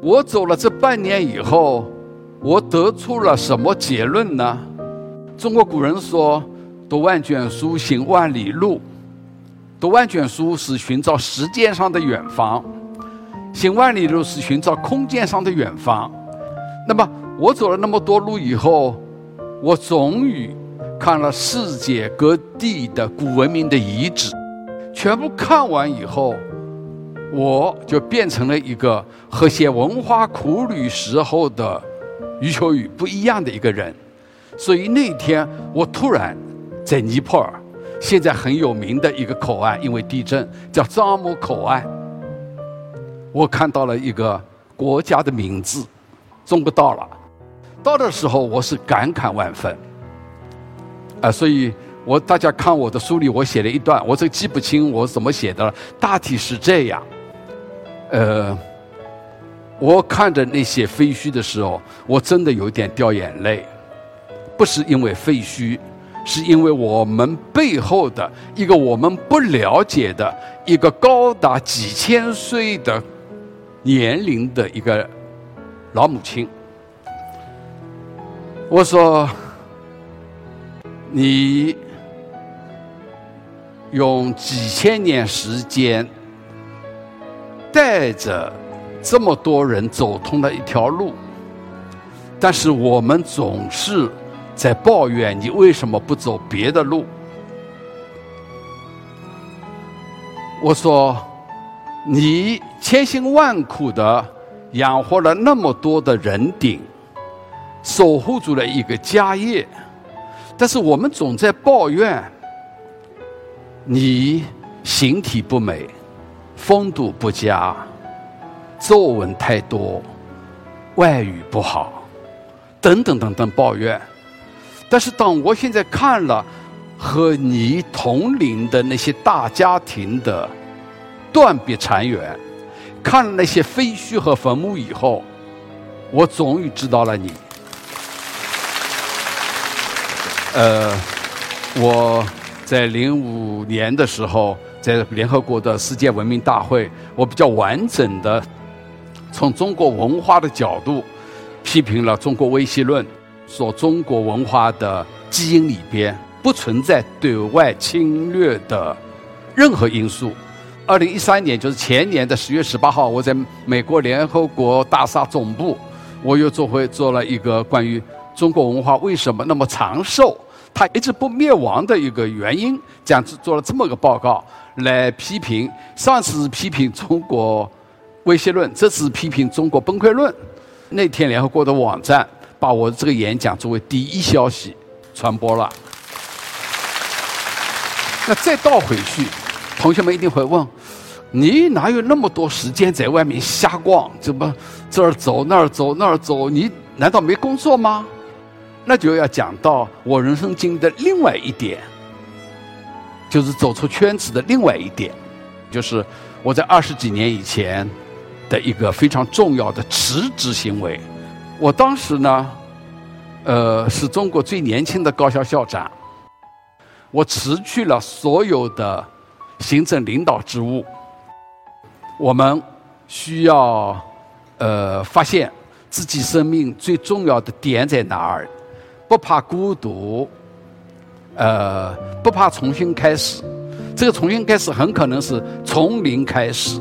我走了这半年以后，我得出了什么结论呢？中国古人说：“读万卷书，行万里路。”读万卷书是寻找时间上的远方，行万里路是寻找空间上的远方。那么我走了那么多路以后，我终于看了世界各地的古文明的遗址，全部看完以后，我就变成了一个和写文化苦旅时候的余秋雨不一样的一个人。所以那天我突然在尼泊尔。现在很有名的一个口岸，因为地震叫樟木口岸。我看到了一个国家的名字，中国到了。到的时候，我是感慨万分。啊，所以我大家看我的书里，我写了一段，我这记不清我怎么写的了，大体是这样。呃，我看着那些废墟的时候，我真的有点掉眼泪，不是因为废墟。是因为我们背后的一个我们不了解的一个高达几千岁的年龄的一个老母亲。我说，你用几千年时间带着这么多人走通了一条路，但是我们总是。在抱怨你为什么不走别的路？我说，你千辛万苦的养活了那么多的人顶，守护住了一个家业，但是我们总在抱怨你形体不美，风度不佳，皱纹太多，外语不好，等等等等抱怨。但是，当我现在看了和你同龄的那些大家庭的断壁残垣，看了那些废墟和坟墓以后，我终于知道了你。呃，我在零五年的时候，在联合国的世界文明大会，我比较完整的从中国文化的角度批评了中国威胁论。说中国文化的基因里边不存在对外侵略的任何因素。二零一三年，就是前年的十月十八号，我在美国联合国大厦总部，我又做回做了一个关于中国文化为什么那么长寿，他一直不灭亡的一个原因，这样子做了这么个报告来批评。上次批评中国威胁论，这次批评中国崩溃论。那天联合国的网站。把我这个演讲作为第一消息传播了。那再倒回去，同学们一定会问：你哪有那么多时间在外面瞎逛？怎么这儿走那儿走那儿走？你难道没工作吗？那就要讲到我人生经历的另外一点，就是走出圈子的另外一点，就是我在二十几年以前的一个非常重要的辞职行为。我当时呢，呃，是中国最年轻的高校校长。我辞去了所有的行政领导职务。我们需要呃发现自己生命最重要的点在哪儿，不怕孤独，呃，不怕重新开始。这个重新开始很可能是从零开始。